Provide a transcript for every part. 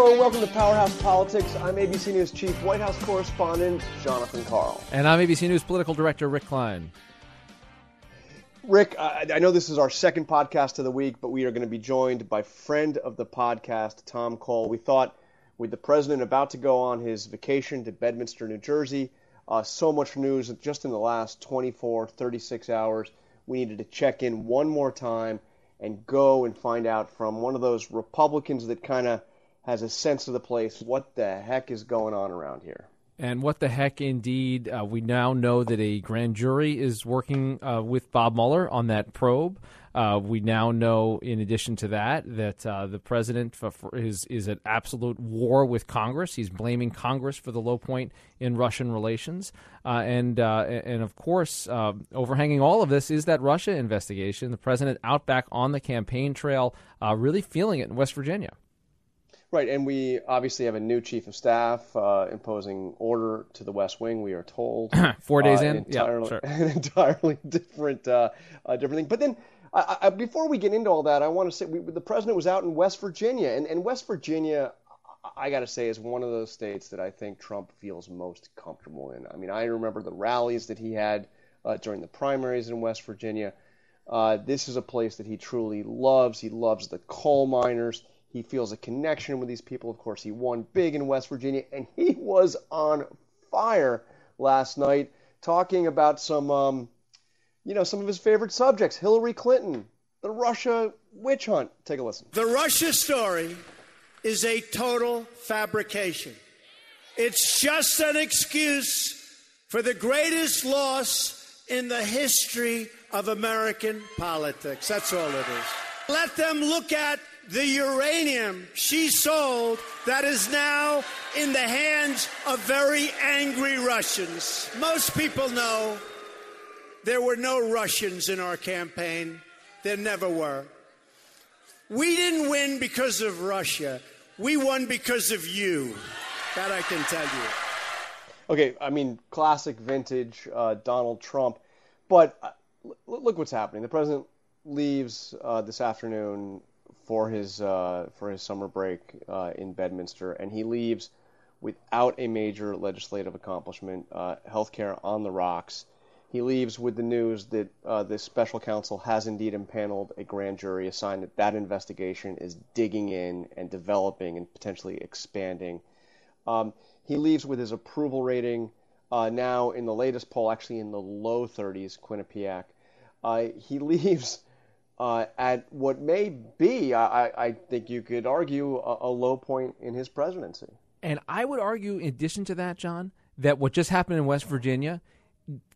Hello, welcome to Powerhouse Politics. I'm ABC News Chief White House Correspondent Jonathan Karl. And I'm ABC News Political Director Rick Klein. Rick, I, I know this is our second podcast of the week, but we are going to be joined by friend of the podcast, Tom Cole. We thought with the president about to go on his vacation to Bedminster, New Jersey, uh, so much news just in the last 24, 36 hours, we needed to check in one more time and go and find out from one of those Republicans that kind of has a sense of the place. What the heck is going on around here? And what the heck, indeed. Uh, we now know that a grand jury is working uh, with Bob Mueller on that probe. Uh, we now know, in addition to that, that uh, the president for, for is is at absolute war with Congress. He's blaming Congress for the low point in Russian relations, uh, and uh, and of course, overhanging all of this is that Russia investigation. The president out back on the campaign trail, really feeling it in West Virginia. Right, and we obviously have a new chief of staff uh, imposing order to the West Wing. We are told four days uh, in, entirely, yeah, sure. an entirely different, uh, different thing. But then, I, before we get into all that, I want to say we, the president was out in West Virginia, and, and West Virginia, I got to say, is one of those states that I think Trump feels most comfortable in. I mean, I remember the rallies that he had uh, during the primaries in West Virginia. Uh, this is a place that he truly loves. He loves the coal miners. He feels a connection with these people. Of course, he won big in West Virginia, and he was on fire last night talking about some, um, you know, some of his favorite subjects: Hillary Clinton, the Russia witch hunt. Take a listen. The Russia story is a total fabrication. It's just an excuse for the greatest loss in the history of American politics. That's all it is. Let them look at the uranium she sold that is now in the hands of very angry Russians. Most people know there were no Russians in our campaign. There never were. We didn't win because of Russia. We won because of you. That I can tell you. Okay, I mean, classic vintage uh, Donald Trump. But uh, look what's happening. The president leaves uh, this afternoon for his uh, for his summer break uh, in Bedminster, and he leaves without a major legislative accomplishment. Uh, healthcare on the rocks. He leaves with the news that uh, the special counsel has indeed impaneled a grand jury, a sign that that investigation is digging in and developing and potentially expanding. Um, he leaves with his approval rating uh, now in the latest poll, actually in the low 30s, Quinnipiac. Uh, he leaves uh, at what may be, I, I think you could argue, a, a low point in his presidency. And I would argue, in addition to that, Jon, that what just happened in West Virginia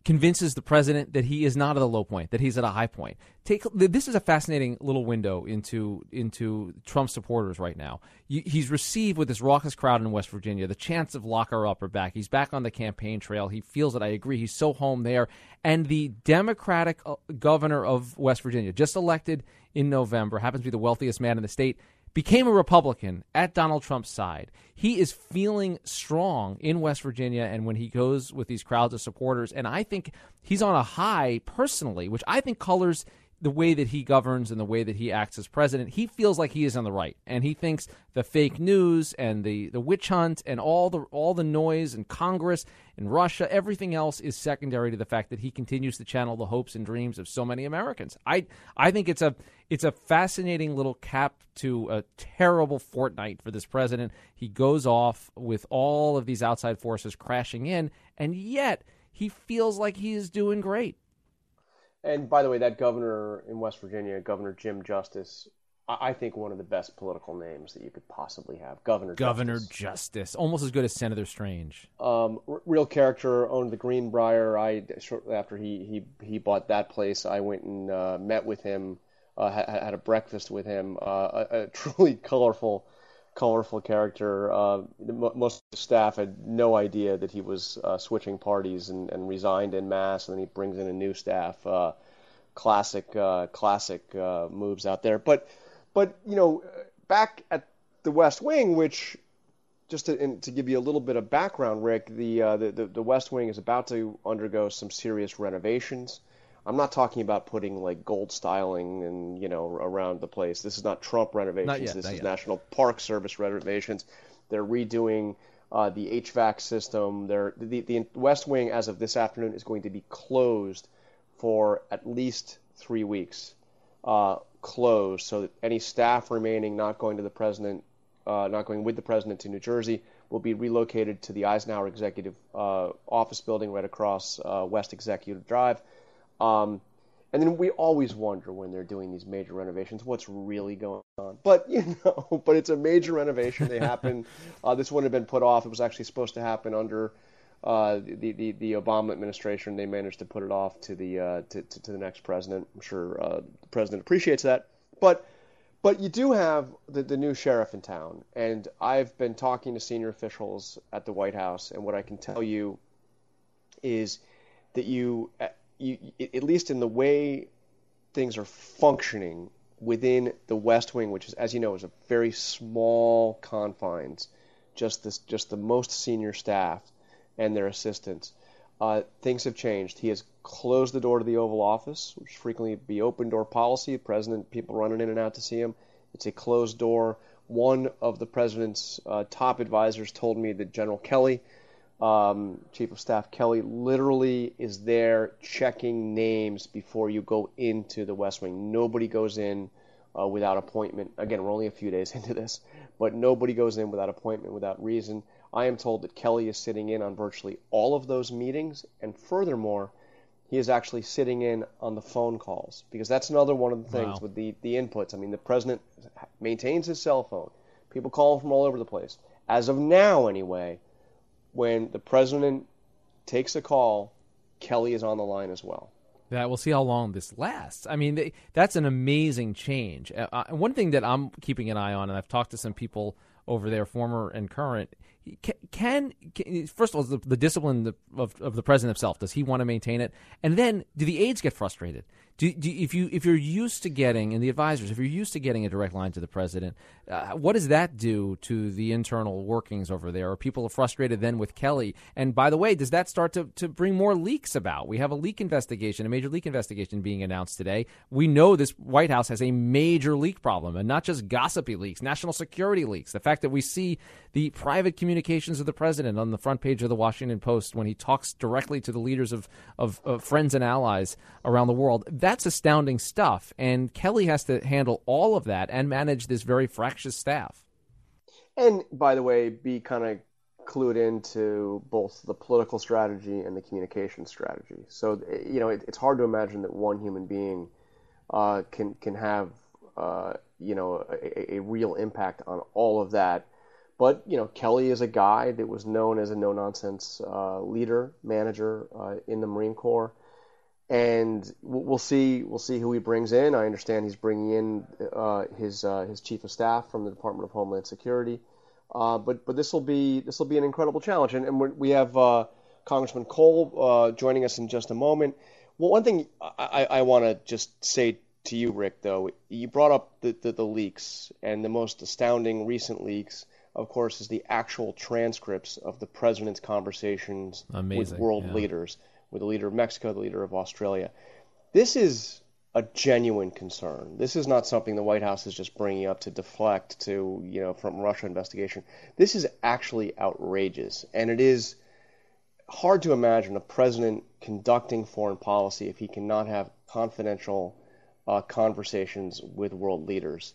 convinces the president that he is not at a low point, that he's at a high point. Take this is a fascinating little window into into Trump supporters right now. He's received with this raucous crowd in West Virginia the chance of lock her up back. He's back on the campaign trail. He feels it. I agree. He's so home there. And the Democratic uh, governor of West Virginia, just elected in November, happens to be the wealthiest man in the state became a Republican at Donald Trump's side. He is feeling strong in West Virginia and when he goes with these crowds of supporters. And I think he's on a high personally, which I think colors the way that he governs and the way that he acts as president, he feels like he is on the right, and he thinks the fake news and the, the witch hunt and all the all the noise in Congress and Russia, everything else is secondary to the fact that he continues to channel the hopes and dreams of so many Americans. I I think it's a it's a fascinating little cap to a terrible fortnight for this president. He goes off with all of these outside forces crashing in, and yet he feels like he is doing great. And by the way, that governor in West Virginia, Governor Jim Justice, I think one of the best political names that you could possibly have, Governor. Governor Justice, Justice. almost as good as Senator Strange. Um, r- real character, owned the Greenbrier. I shortly after he he he bought that place, I went and uh, met with him, uh, had, had, a breakfast with him. Uh, a, a, truly colorful colorful character. Uh, most of the staff had no idea that he was uh, switching parties and, and, resigned in mass, and then he brings in a new staff. Uh, classic, uh, classic uh, moves out there. But, but you know, back at the West Wing, which just to, to give you a little bit of background, Rick, the, uh, the, the West Wing is about to undergo some serious renovations. I'm not talking about putting like gold styling and you know around the place. This is not Trump renovations. Not yet, this is yet. National Park Service renovations. They're redoing uh, the HVAC system. They're, the the West Wing as of this afternoon is going to be closed for at least three weeks. Uh, closed so that any staff remaining not going to the president, uh, not going with the president to New Jersey, will be relocated to the Eisenhower Executive uh, Office building right across uh, West Executive Drive. Um, and then we always wonder when they're doing these major renovations what's really going on. But you know, but it's a major renovation. They happen. uh, this wouldn't have been put off. It was actually supposed to happen under uh, the, the the Obama administration. They managed to put it off to the uh, to, to, to the next president. I'm sure uh, the president appreciates that. But but you do have the, the new sheriff in town, and I've been talking to senior officials at the White House, and what I can tell you is that you, you at least in the way things are functioning within the West Wing, which is, as you know, is a very small confines, just this, just the most senior staff and their assistants. Uh, things have changed. He has closed the door to the Oval Office, which frequently be open door policy. The president, people running in and out to see him. It's a closed door. One of the president's uh, top advisors told me that General Kelly, um, Chief of Staff Kelly, literally is there checking names before you go into the West Wing. Nobody goes in uh, without appointment. Again, we're only a few days into this, but nobody goes in without appointment, without reason. I am told that Kelly is sitting in on virtually all of those meetings, and furthermore, he is actually sitting in on the phone calls because that's another one of the things Wow. with the, the inputs. I mean, the president maintains his cell phone. People call him from all over the place. As of now, anyway, when the president takes a call, Kelly is on the line as well. that we'll see how long this lasts. I mean, they, that's an amazing change. Uh, uh, one thing that I'm keeping an eye on, and I've talked to some people over there, former and current. Can, can, first of all the, the discipline of, of the president himself? Does he want to maintain it? And then, do the aides get frustrated? Do, do if you if you're used to getting and the advisors, if you're used to getting a direct line to the president, uh, what does that do to the internal workings over there? Are people frustrated then with Kelly? And by the way, does that start to, to bring more leaks about? We have a leak investigation, a major leak investigation being announced today. We know this White House has a major leak problem, and not just gossipy leaks, national security leaks. The fact that we see the private communications of the president on the front page of the Washington Post when he talks directly to the leaders of, of, of friends and allies around the world, that's astounding stuff. And Kelly has to handle all of that and manage this very fractious staff. And by the way, be kind of clued into both the political strategy and the communication strategy. So you know, it, it's hard to imagine that one human being uh, can can have uh, you know a, a real impact on all of that. But you know, Kelly is a guy that was known as a no nonsense uh, leader, manager uh, in the Marine Corps, and we'll see we'll see who he brings in. I understand he's bringing in uh, his uh, his chief of staff from the Department of Homeland Security. Uh, but but this will be this will be an incredible challenge, and, and we have uh, Congressman Cole uh, joining us in just a moment. Well, one thing I, I want to just say to you, Rick, though, you brought up the, the, the leaks, and the most astounding recent leaks, of course, is the actual transcripts of the president's conversations with world yeah. leaders, with the leader of Mexico, the leader of Australia. This is a genuine concern. This is not something the White House is just bringing up to deflect to, you know, from Russia investigation. This is actually outrageous, and it is hard to imagine a president conducting foreign policy if he cannot have confidential uh, conversations with world leaders.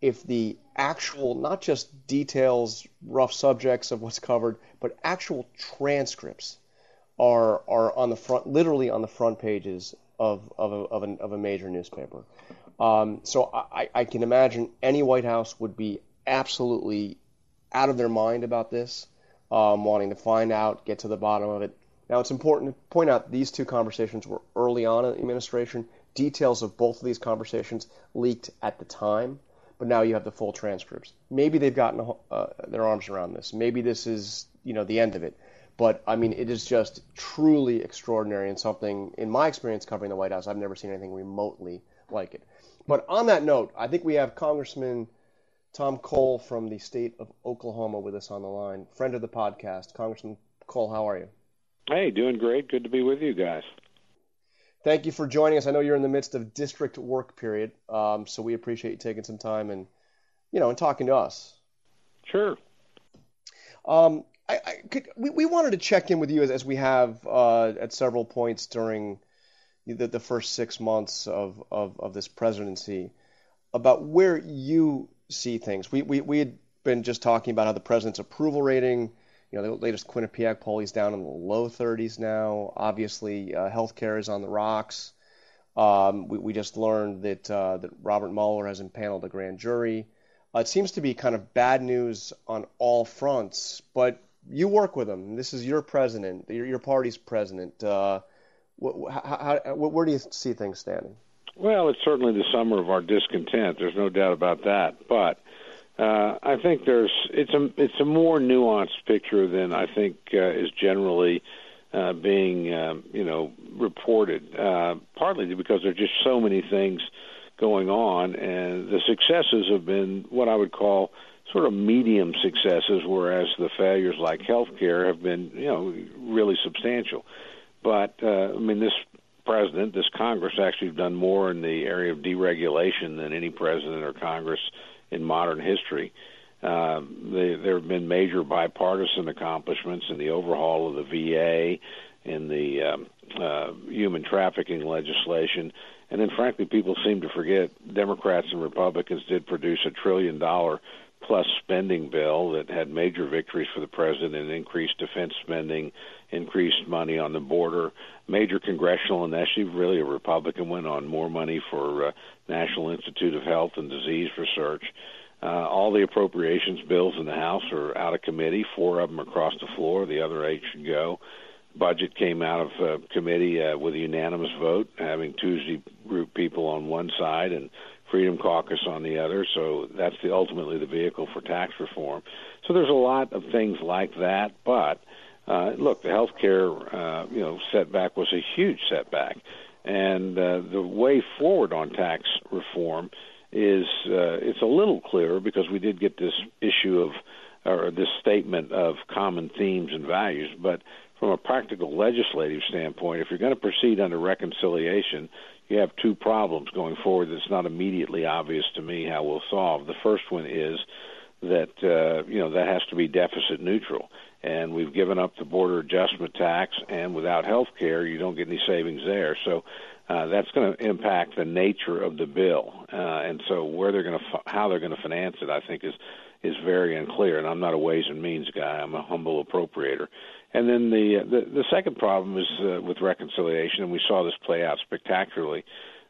If the actual, not just details, rough subjects of what's covered, but actual transcripts are are on the front, literally on the front pages of of a, of, an, of a major newspaper. Um, so I, I can imagine any White House would be absolutely out of their mind about this, um, wanting to find out, get to the bottom of it. Now it's important to point out these two conversations were early on in the administration. Details of both of these conversations leaked at the time, but now you have the full transcripts. Maybe they've gotten uh, their arms around this. Maybe this is you know the end of it. But I mean, it is just truly extraordinary and something, in my experience covering the White House, I've never seen anything remotely like it. But on that note, I think we have Congressman Tom Cole from the state of Oklahoma with us on the line, friend of the podcast. Congressman Cole, how are you? Hey, doing great. Good to be with you guys. thank you for joining us. I know you're in the midst of district work period, um, so we appreciate you taking some time and you know and talking to us. Sure. Um, I, I could, we, we wanted to check in with you as, as we have uh, at several points during the, the first six months of, of, of this presidency about where you see things. We, we, we had been just talking about how the president's approval rating, you know, the latest Quinnipiac poll, he's down in the low 30s now. Obviously, uh, healthcare is on the rocks. Um, we, we just learned that uh, that Robert Mueller has impaneled a grand jury. Uh, it seems to be kind of bad news on all fronts, but you work with him. This is your president, your, your party's president. Uh, how, how, where do you see things standing? Well, it's certainly the summer of our discontent. There's no doubt about that. But uh, I think there's it's a it's a more nuanced picture than I think uh, is generally uh, being um, you know reported. Uh, partly because there's just so many things going on, and the successes have been what I would call sort of medium successes, whereas the failures like healthcare have been you know really substantial. But uh, I mean this president, this Congress actually have done more in the area of deregulation than any president or Congress in modern history. Uh, they, there have been major bipartisan accomplishments in the overhaul of the VA, in the um, uh, human trafficking legislation, and then, frankly, people seem to forget Democrats and Republicans did produce a trillion dollar plus spending bill that had major victories for the president increased defense spending, increased money on the border, major congressional initiative, really a Republican went on more money for uh, National Institute of Health and Disease Research. Uh, all the appropriations bills in the House are out of committee, four of them across the floor, the other eight should go. Budget came out of uh, committee uh, with a unanimous vote, having Tuesday group people on one side and Freedom Caucus on the other. So that's the ultimately the vehicle for tax reform. So there's a lot of things like that, but uh, look, the health care uh, you know setback was a huge setback, and uh, the way forward on tax reform is uh, it's a little clearer because we did get this issue of or this statement of common themes and values, but from a practical legislative standpoint, if you're going to proceed under reconciliation, you have two problems going forward that's not immediately obvious to me how we'll solve. The first one is that uh, you know that has to be deficit neutral, and we've given up the border adjustment tax, and without health care, you don't get any savings there. So uh, that's going to impact the nature of the bill, uh, and so where they're going to how they're going to finance it, I think is is very unclear. And I'm not a ways and means guy; I'm a humble appropriator. And then the the, the second problem is uh, with reconciliation, and we saw this play out spectacularly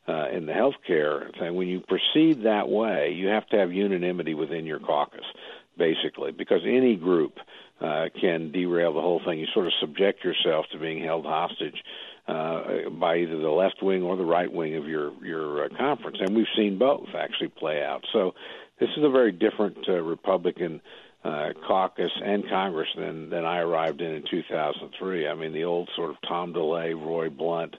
uh, in the healthcare thing. When you proceed that way, you have to have unanimity within your caucus, basically, because any group uh, can derail the whole thing. You sort of subject yourself to being held hostage uh, by either the left wing or the right wing of your your uh, conference, and we've seen both actually play out. So this is a very different uh, Republican uh, caucus and Congress than than I arrived in in 2003. I mean, the old sort of Tom DeLay, Roy Blunt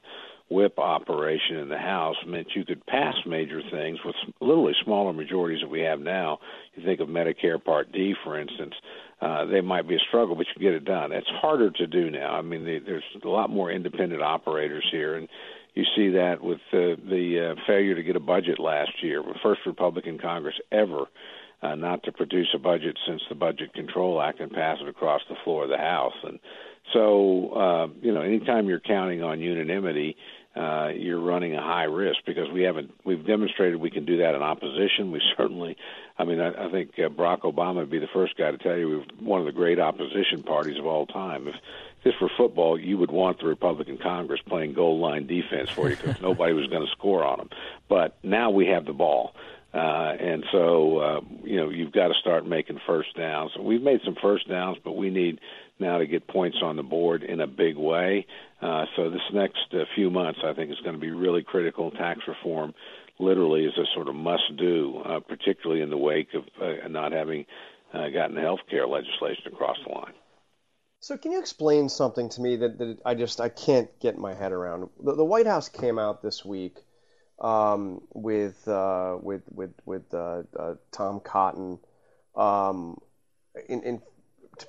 whip operation in the House meant you could pass major things with literally smaller majorities that we have now. You think of Medicare Part D, for instance. Uh, they might be a struggle, but you get it done. It's harder to do now. I mean, the, there's a lot more independent operators here, and you see that with uh, the uh, failure to get a budget last year, the first Republican Congress ever uh, not to produce a budget since the Budget Control Act and pass it across the floor of the House. And so, uh, you know, anytime you're counting on unanimity, uh, you're running a high risk because we haven't we've demonstrated we can do that in opposition. We certainly, I mean, I, I think uh, Barack Obama would be the first guy to tell you we're one of the great opposition parties of all time. If this were football, you would want the Republican Congress playing goal line defense for you because nobody was going to score on them. But now we have the ball. Uh, and so, uh, you know, you've got to start making first downs. We've made some first downs, but we need now to get points on the board in a big way. Uh, so this next uh, few months, I think, is going to be really critical. Tax reform, literally, is a sort of must-do, uh, particularly in the wake of uh, not having uh, gotten health care legislation across the line. So, can you explain something to me that, that I just I can't get my head around? The, the White House came out this week um, with, uh, with with with uh, uh, Tom Cotton um, in, in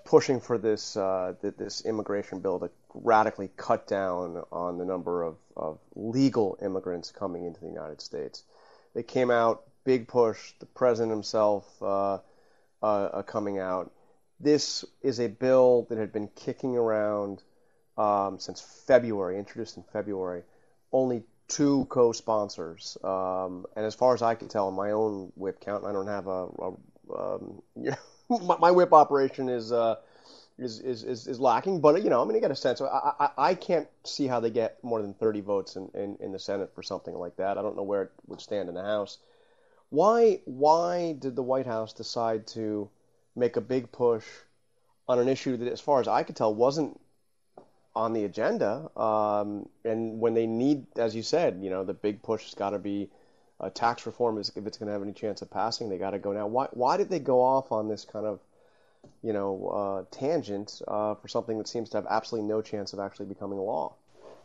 pushing for this uh, this immigration bill to radically cut down on the number of, of legal immigrants coming into the United States. They came out big push. The president himself coming out. This is a bill that had been kicking around um, since February, introduced in February. Only two co-sponsors, um, and as far as I can tell, my own whip count, I don't have a, a um, my, my, whip operation is, uh, is, is is is lacking. But you know, I mean, you get a sense. I, I I can't see how they get more than 30 votes in, in, in the Senate for something like that. I don't know where it would stand in the House. Why why did the White House decide to make a big push on an issue that, as far as I could tell, wasn't on the agenda. Um, and when they need, as you said, you know, the big push has got to be uh, tax reform. Is if it's going to have any chance of passing, they got to go now. Why why did they go off on this kind of you know uh, tangent uh, for something that seems to have absolutely no chance of actually becoming law?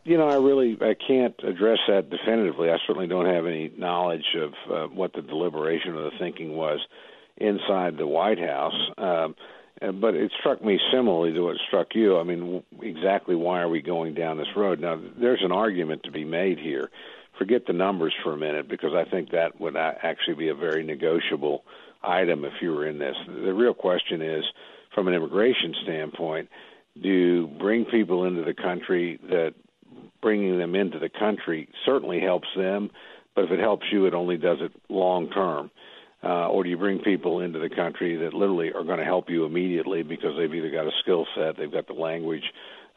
You know, I really I can't address that definitively. I certainly don't have any knowledge of uh, what the deliberation or the thinking was inside the White House. Um, but it struck me similarly to what struck you. I mean, exactly why are we going down this road? Now, there's an argument to be made here. Forget the numbers for a minute because I think that would actually be a very negotiable item if you were in this. The real question is, from an immigration standpoint, do bring people into the country that bringing them into the country certainly helps them, but if it helps you, it only does it long term uh, or do you bring people into the country that literally are going to help you immediately because they've either got a skill set, they've got the language,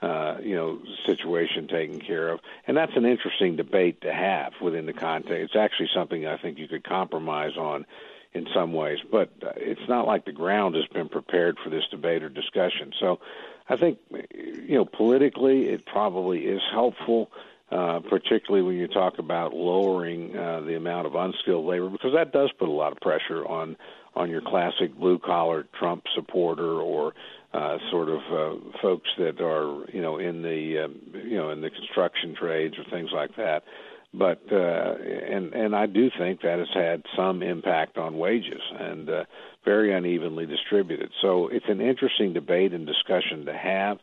uh, you know, situation taken care of, and that's an interesting debate to have within the context. It's actually something I think you could compromise on in some ways, but uh, it's not like the ground has been prepared for this debate or discussion. So, I think, you know, politically, it probably is helpful uh, particularly when you talk about lowering uh, the amount of unskilled labor, because that does put a lot of pressure on on your classic blue collar Trump supporter or uh, sort of uh, folks that are you know in the um, you know in the construction trades or things like that. But uh, and and I do think that has had some impact on wages and uh, very unevenly distributed. So it's an interesting debate and discussion to have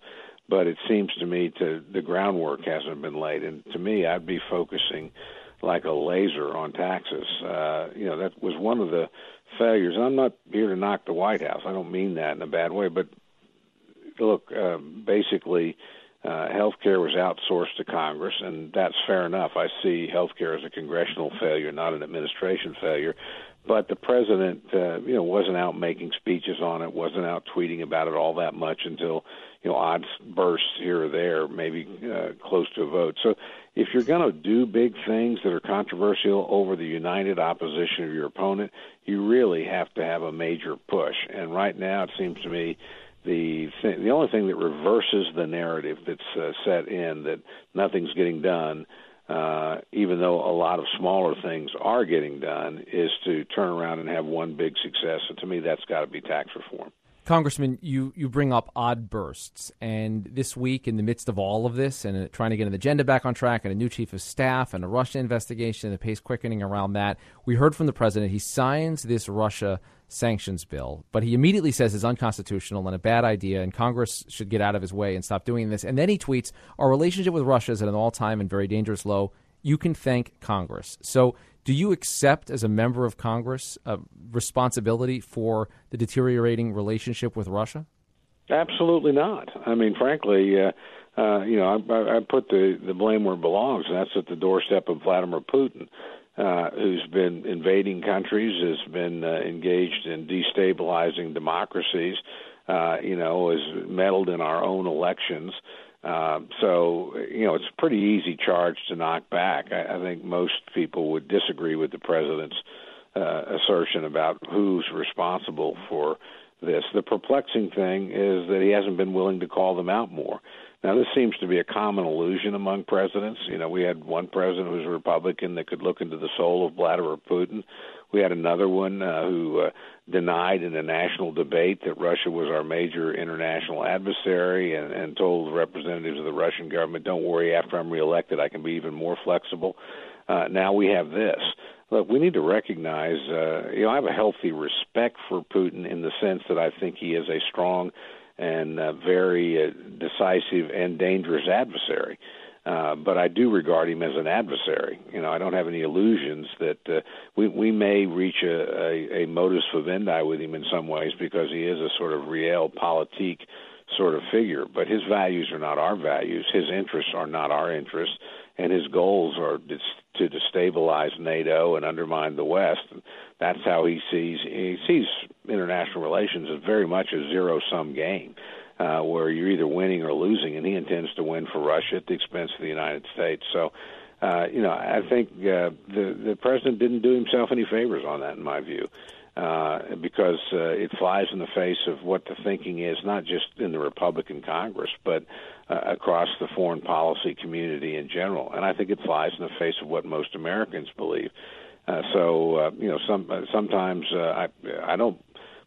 but it seems to me to the groundwork hasn't been laid. And to me, I'd be focusing like a laser on taxes. Uh, you know, that was one of the failures. I'm not here to knock the White House. I don't mean that in a bad way, but look, uh, basically, uh, health care was outsourced to Congress, and that's fair enough. I see health care as a congressional failure, not an administration failure. But the president, uh, you know, wasn't out making speeches on it, wasn't out tweeting about it all that much until you know odds bursts here or there, maybe uh, close to a vote. So if you're going to do big things that are controversial over the united opposition of your opponent, you really have to have a major push. And right now, it seems to me the th- the only thing that reverses the narrative that's uh, set in that nothing's getting done. Uh, even though a lot of smaller things are getting done, is to turn around and have one big success. And to me, that's got to be tax reform. Congressman, you, you bring up odd bursts. And this week, in the midst of all of this and uh, trying to get an agenda back on track and a new chief of staff and a Russia investigation and the pace quickening around that, we heard from the president. He signs this Russia sanctions bill, but he immediately says it's unconstitutional and a bad idea, and Congress should get out of his way and stop doing this. And then he tweets, Our relationship with Russia is at an all time and very dangerous low. You can thank Congress. So do you accept, as a member of Congress, a responsibility for the deteriorating relationship with Russia? Absolutely not. I mean, frankly, uh, uh, you know, I, I put the the blame where it belongs, and that's at the doorstep of Vladimir Putin, uh, who's been invading countries, has been uh, engaged in destabilizing democracies, uh, you know, has meddled in our own elections. Um, so, you know, it's a pretty easy charge to knock back. I, I think most people would disagree with the president's uh, assertion about who's responsible for this. The perplexing thing is that he hasn't been willing to call them out more. Now, this seems to be a common illusion among presidents. You know, we had one president who was a Republican that could look into the soul of Vladimir Putin. We had another one uh, who uh, denied in a national debate that Russia was our major international adversary and, and told representatives of the Russian government, don't worry, after I'm reelected, I can be even more flexible. Uh, now we have this. Look, we need to recognize, uh, you know, I have a healthy respect for Putin in the sense that I think he is a strong and very uh, decisive and dangerous adversary. Uh, but I do regard him as an adversary. You know, I don't have any illusions that uh, we we may reach a, a, a modus vivendi with him in some ways because he is a sort of realpolitik sort of figure. But his values are not our values. His interests are not our interests, and his goals are to destabilize NATO and undermine the West. That's how he sees he sees international relations as very much a zero sum game uh, where you're either winning or losing, and he intends to win for Russia at the expense of the United States. So, uh, you know, I think uh, the the president didn't do himself any favors on that, in my view, uh, because uh, it flies in the face of what the thinking is, not just in the Republican Congress, but uh, across the foreign policy community in general. And I think it flies in the face of what most Americans believe. Uh, so, uh, you know, some uh, sometimes uh, I I don't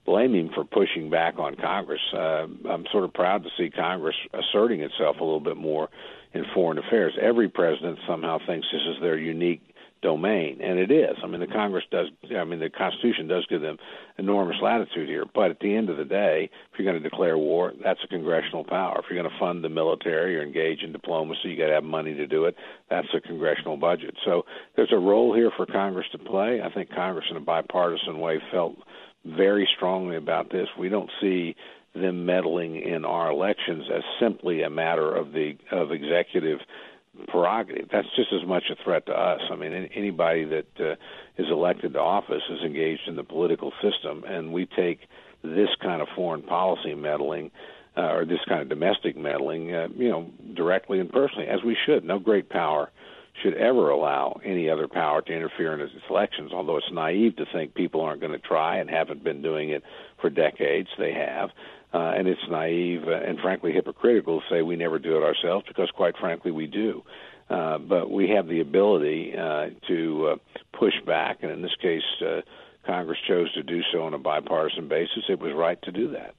blame him for pushing back on Congress. Uh, I'm sort of proud to see Congress asserting itself a little bit more in foreign affairs. Every president somehow thinks this is their unique domain, and it is. I mean, the Congress does. I mean, the Constitution does give them enormous latitude here. But at the end of the day, if you're going to declare war, that's a congressional power. If you're going to fund the military or engage in diplomacy, you got to have money to do it. That's a congressional budget. So there's a role here for Congress to play. I think Congress, in a bipartisan way, felt very strongly about this. We don't see them meddling in our elections as simply a matter of the of executive prerogative. That's just as much a threat to us. I mean, anybody that uh, is elected to office is engaged in the political system, and we take this kind of foreign policy meddling. Uh, or this kind of domestic meddling, uh, you know, directly and personally, as we should. No great power should ever allow any other power to interfere in its elections, although it's naive to think people aren't going to try and haven't been doing it for decades. They have. Uh, and it's naive and frankly hypocritical to say we never do it ourselves because, quite frankly, we do. Uh, but we have the ability uh, to uh, push back, and in this case, uh, Congress chose to do so on a bipartisan basis. It was right to do that.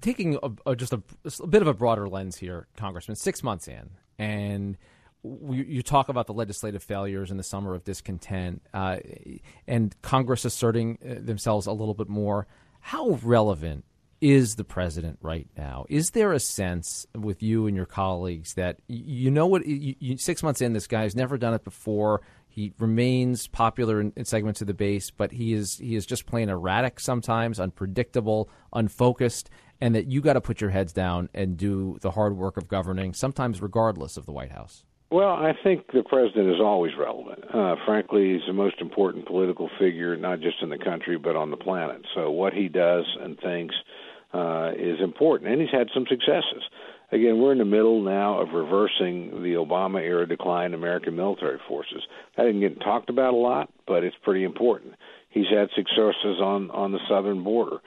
Taking a, a, just a, a bit of a broader lens here, Congressman, six months in, and you talk about the legislative failures in the summer of discontent uh, and Congress asserting uh, themselves a little bit more. How relevant is the president right now? Is there a sense with you and your colleagues that you know what? You, you, six months in, this guy has never done it before. He remains popular in, in, segments of the base, but he is he is just plain erratic sometimes, unpredictable, unfocused, and that you got to put your heads down and do the hard work of governing, sometimes regardless of the White House. Well, I think the president is always relevant. Uh, frankly, he's the most important political figure, not just in the country, but on the planet. So what he does and thinks uh, is important, and he's had some successes. Again, we're in the middle now of reversing the Obama era decline in American military forces. That didn't get talked about a lot, but it's pretty important. He's had successes on on the southern border.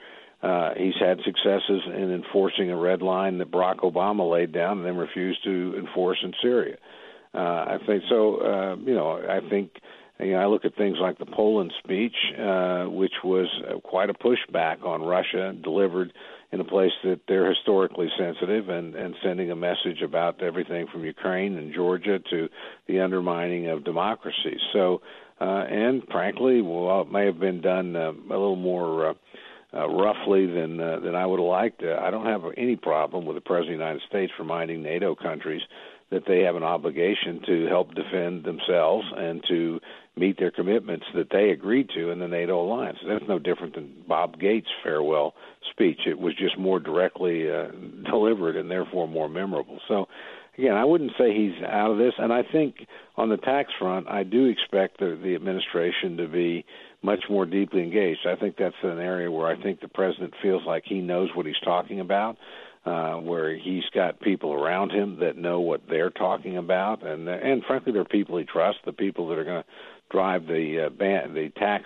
Uh, he's had successes in enforcing a red line that Barack Obama laid down and then refused to enforce in Syria. Uh, I think so. Uh, you know, I think you know, I look at things like the Poland speech, uh, which was quite a pushback on Russia, delivered in a place that they're historically sensitive, and and sending a message about everything from Ukraine and Georgia to the undermining of democracy. So, uh, and frankly, well, it may have been done uh, a little more. Uh, uh, roughly than uh, than I would have liked. Uh, I don't have any problem with the President of the United States reminding NATO countries that they have an obligation to help defend themselves and to meet their commitments that they agreed to in the NATO alliance. That's no different than Bob Gates' farewell speech. It was just more directly uh, delivered and therefore more memorable. So, again, I wouldn't say he's out of this. And I think on the tax front, I do expect the, the administration to be much more deeply engaged. I think that's an area where I think the president feels like he knows what he's talking about uh, where he's got people around him that know what they're talking about, and and frankly, they're people he trusts, the people that are going to drive the uh, ban- the tax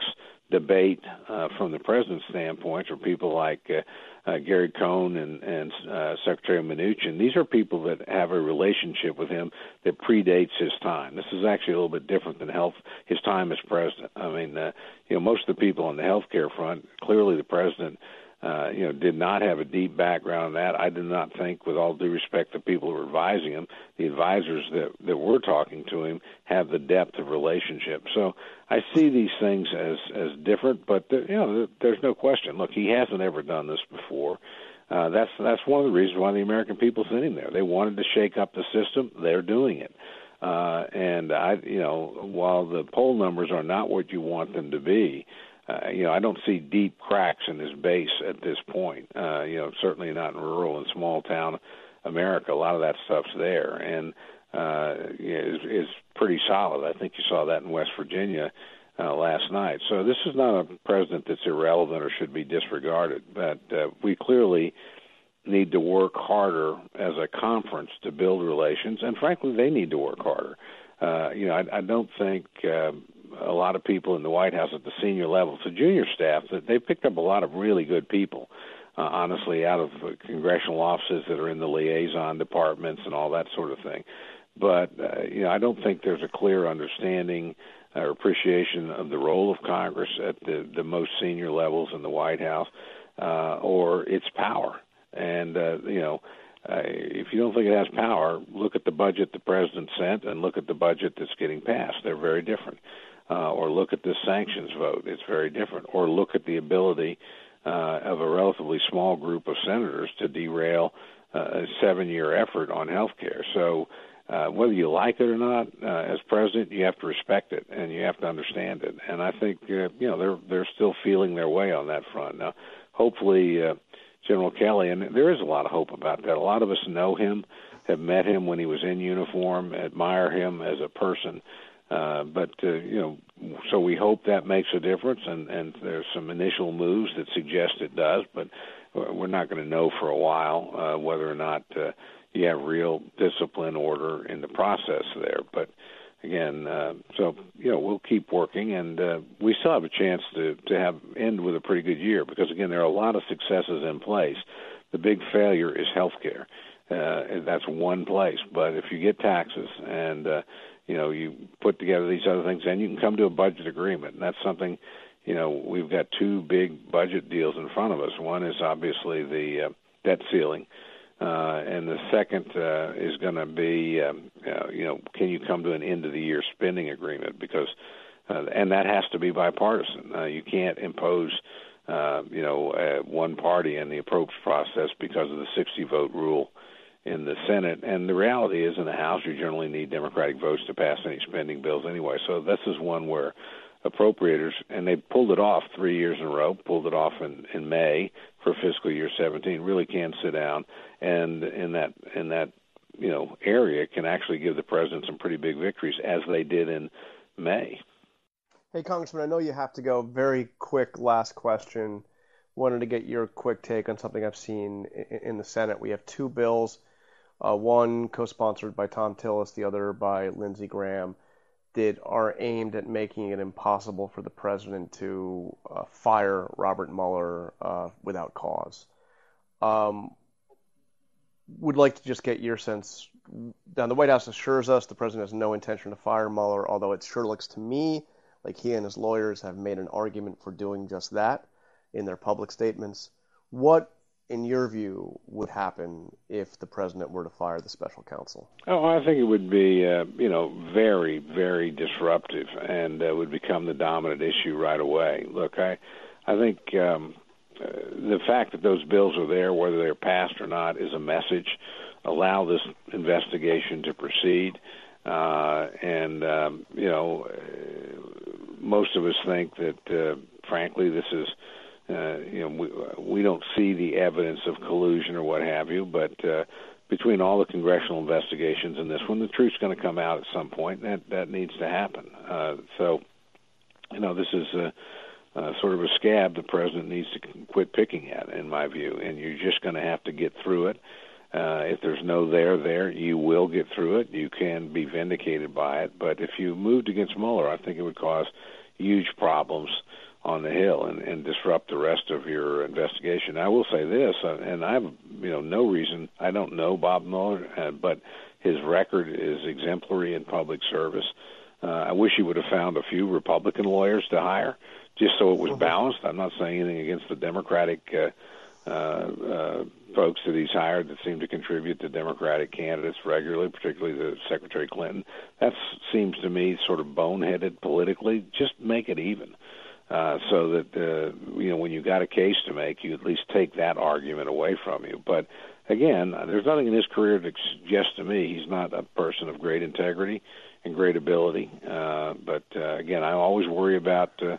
debate uh, from the president's standpoint are people like uh, uh, Gary Cohn and, and uh, Secretary Mnuchin. These are people that have a relationship with him that predates his time. This is actually a little bit different than health his time as president. I mean, uh, you know, most of the people on the health care front, clearly the president uh, you know, did not have a deep background in that. I do not think, with all due respect to people who are advising him, the advisors that that were talking to him have the depth of relationship. So I see these things as as different, but there, you know, there's no question. Look, he hasn't ever done this before. Uh, that's that's one of the reasons why the American people sitting there. They wanted to shake up the system. They're doing it. Uh, and I, you know, while the poll numbers are not what you want them to be, uh, you know, I don't see deep cracks in his base at this point. Uh, you know, certainly not in rural and small town America. A lot of that stuff's there, and uh, is is pretty solid. I think you saw that in West Virginia uh, last night. So this is not a president that's irrelevant or should be disregarded. But uh, we clearly need to work harder as a conference to build relations, and frankly, they need to work harder. Uh, you know, I, I don't think uh, a lot of people in the White House at the senior level the junior staff, that they picked up a lot of really good people. Uh, honestly, out of congressional offices that are in the liaison departments and all that sort of thing. But uh, you know, I don't think there's a clear understanding or appreciation of the role of Congress at the the most senior levels in the White House uh, or its power. And uh, you know, uh, if you don't think it has power, look at the budget the president sent and look at the budget that's getting passed. They're very different. Uh, or look at the sanctions vote; it's very different. Or look at the ability uh, of a relatively small group of senators to derail uh, a seven-year effort on health care. So uh, whether you like it or not, uh, as president, you have to respect it and you have to understand it. And I think uh, you know they're they're still feeling their way on that front. Now, hopefully, uh, General Kelly, and there is a lot of hope about that. A lot of us know him, have met him when he was in uniform, admire him as a person. But uh, you know, so we hope that makes a difference, and and there's some initial moves that suggest it does, but we're not going to know for a while uh, whether or not. Uh, you have real discipline order in the process there. But again, uh, so you know we'll keep working, and uh, we still have a chance to to have end with a pretty good year because again there are a lot of successes in place. The big failure is healthcare. Uh, that's one place, but if you get taxes and uh, you know you put together these other things, then you can come to a budget agreement, and that's something. You know, we've got two big budget deals in front of us. One is obviously the uh, debt ceiling, uh, and the second uh, is going to be, um, uh, you know, can you come to an end of the year spending agreement? Because, uh, and that has to be bipartisan. Uh, you can't impose, uh, you know, uh, one party in the approach process because of the 60 vote rule in the Senate. And the reality is, in the House, you generally need Democratic votes to pass any spending bills anyway. So this is one where appropriators, and they pulled it off three years in a row, pulled it off in, in May for fiscal year 17, really can sit down and in that in that you know area can actually give the president some pretty big victories as they did in May. Hey, Congressman, I know you have to go. Very quick last question. Wanted to get your quick take on something I've seen in the Senate. We have two bills, uh, one co-sponsored by Thom Tillis, the other by Lindsey Graham that are aimed at making it impossible for the president to uh, fire Robert Mueller uh, without cause. Um, would like to just get your sense. Now, the White House assures us the president has no intention to fire Mueller, although it sure looks to me like he and his lawyers have made an argument for doing just that in their public statements. What in your view, would happen if the president were to fire the special counsel? Oh, I think it would be, uh, you know, very, very disruptive, and uh, would become the dominant issue right away. Look, I, I think um, uh, the fact that those bills are there, whether they're passed or not, is a message. Allow this investigation to proceed, uh, and um, you know, uh, most of us think that, uh, frankly, this is uh, you know, we, we don't see the evidence of collusion or what have you, but uh, between all the congressional investigations and this one, the truth's going to come out at some point. That that needs to happen. Uh, so, you know, this is a, a sort of a scab the president needs to quit picking at, in my view. And you're just going to have to get through it. Uh, if there's no there there, you will get through it. You can be vindicated by it. But if you moved against Mueller, I think it would cause huge problems on the Hill and, and disrupt the rest of your investigation. I will say this, uh, and I have you know no reason. I don't know Bob Mueller, uh, but his record is exemplary in public service. Uh, I wish he would have found a few Republican lawyers to hire, just so it was mm-hmm. balanced. I'm not saying anything against the Democratic uh, uh, uh, folks that he's hired that seem to contribute to Democratic candidates regularly, particularly the Secretary Clinton. That seems to me sort of boneheaded politically. Just make it even uh, so that uh, you know when you got a case to make, you at least take that argument away from you. But again, there's nothing in his career to suggest to me he's not a person of great integrity and great ability. Uh, but uh, again, I always worry about uh,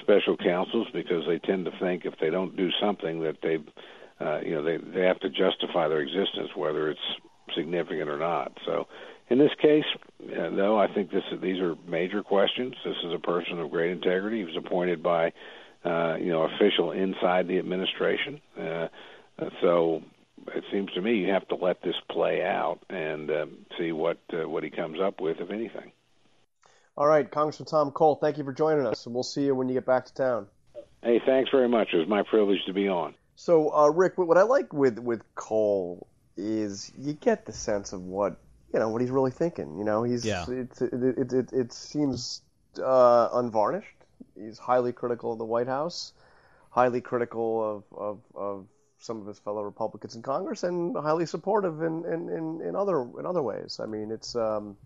special counsels because they tend to think if they don't do something that they, uh, you know, they they have to justify their existence, whether it's significant or not. So in this case, uh, though, I think this these are major questions. This is a person of great integrity. He was appointed by, uh, you know, official inside the administration. Uh, so it seems to me you have to let this play out and uh, see what uh, what he comes up with, if anything. All right, Congressman Tom Cole, thank you for joining us, and we'll see you when you get back to town. Hey, thanks very much. It was my privilege to be on. So, uh, Rick, what I like with with Cole is you get the sense of what you know what he's really thinking. You know, he's yeah. it, it, it, it seems uh, unvarnished. He's highly critical of the White House, highly critical of, of, of some of his fellow Republicans in Congress, and highly supportive in, in, in, in other in other ways. I mean, it's um,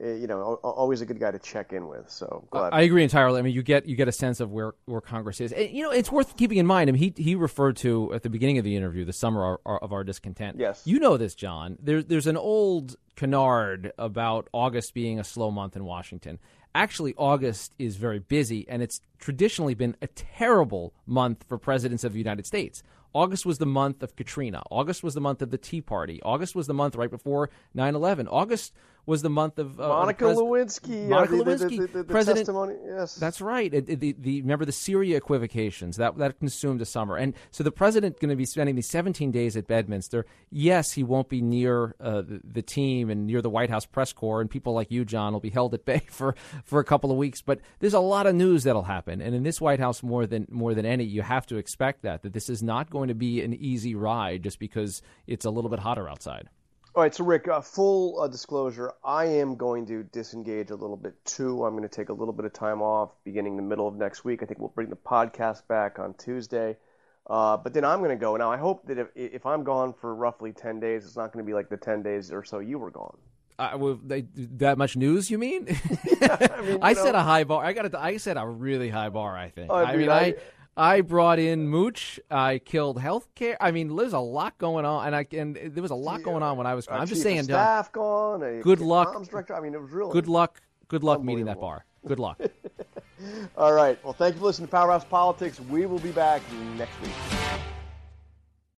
Eh, you know, always a good guy to check in with. So glad. I agree entirely. I mean, you get you get a sense of where, where Congress is. And, you know, it's worth keeping in mind. I mean, he he referred to at the beginning of the interview the summer of our, of our discontent. Yes, you know this, Jon. There's there's an old canard about August being a slow month in Washington. Actually, August is very busy, and it's traditionally been a terrible month for presidents of the United States. August was the month of Katrina. August was the month of the Tea Party. August was the month right before 9 11. August was the month of uh, Monica pres- Lewinsky. Monica the, Lewinsky, the, the, president. Testimony. Yes, that's right. It, the, the, remember the Syria equivocations that that consumed the summer, and so the president going to be spending these 17 days at Bedminster. Yes, he won't be near uh, the, the, team and near the White House press corps, and people like you, Jon, will be held at bay for, for a couple of weeks. But there's a lot of news that'll happen, and in this White House, more than more than any, you have to expect that that this is not going to be an easy ride just because it's a little bit hotter outside. All right, so Rick, uh, full uh, disclosure, I am going to disengage a little bit too. I'm going to take a little bit of time off beginning the middle of next week. I think we'll bring the podcast back on Tuesday. Uh, but then I'm going to go. Now, I hope that if, if I'm gone for roughly 10 days, it's not going to be like the 10 days or so you were gone. Uh, well, they, that much news? You mean? yeah, I, mean, I know. set a high bar. I got. I set a really high bar. I think. I mean, mean I, I brought in Mooch. I killed healthcare. I mean, there's a lot going on, and I and there was a lot going on when I was gone. I'm just saying, staff gone. Good luck. Director. I mean, it was really good luck. Good luck meeting that bar. Good luck. All right. Well, thank you for listening to Powerhouse Politics. We will be back next week.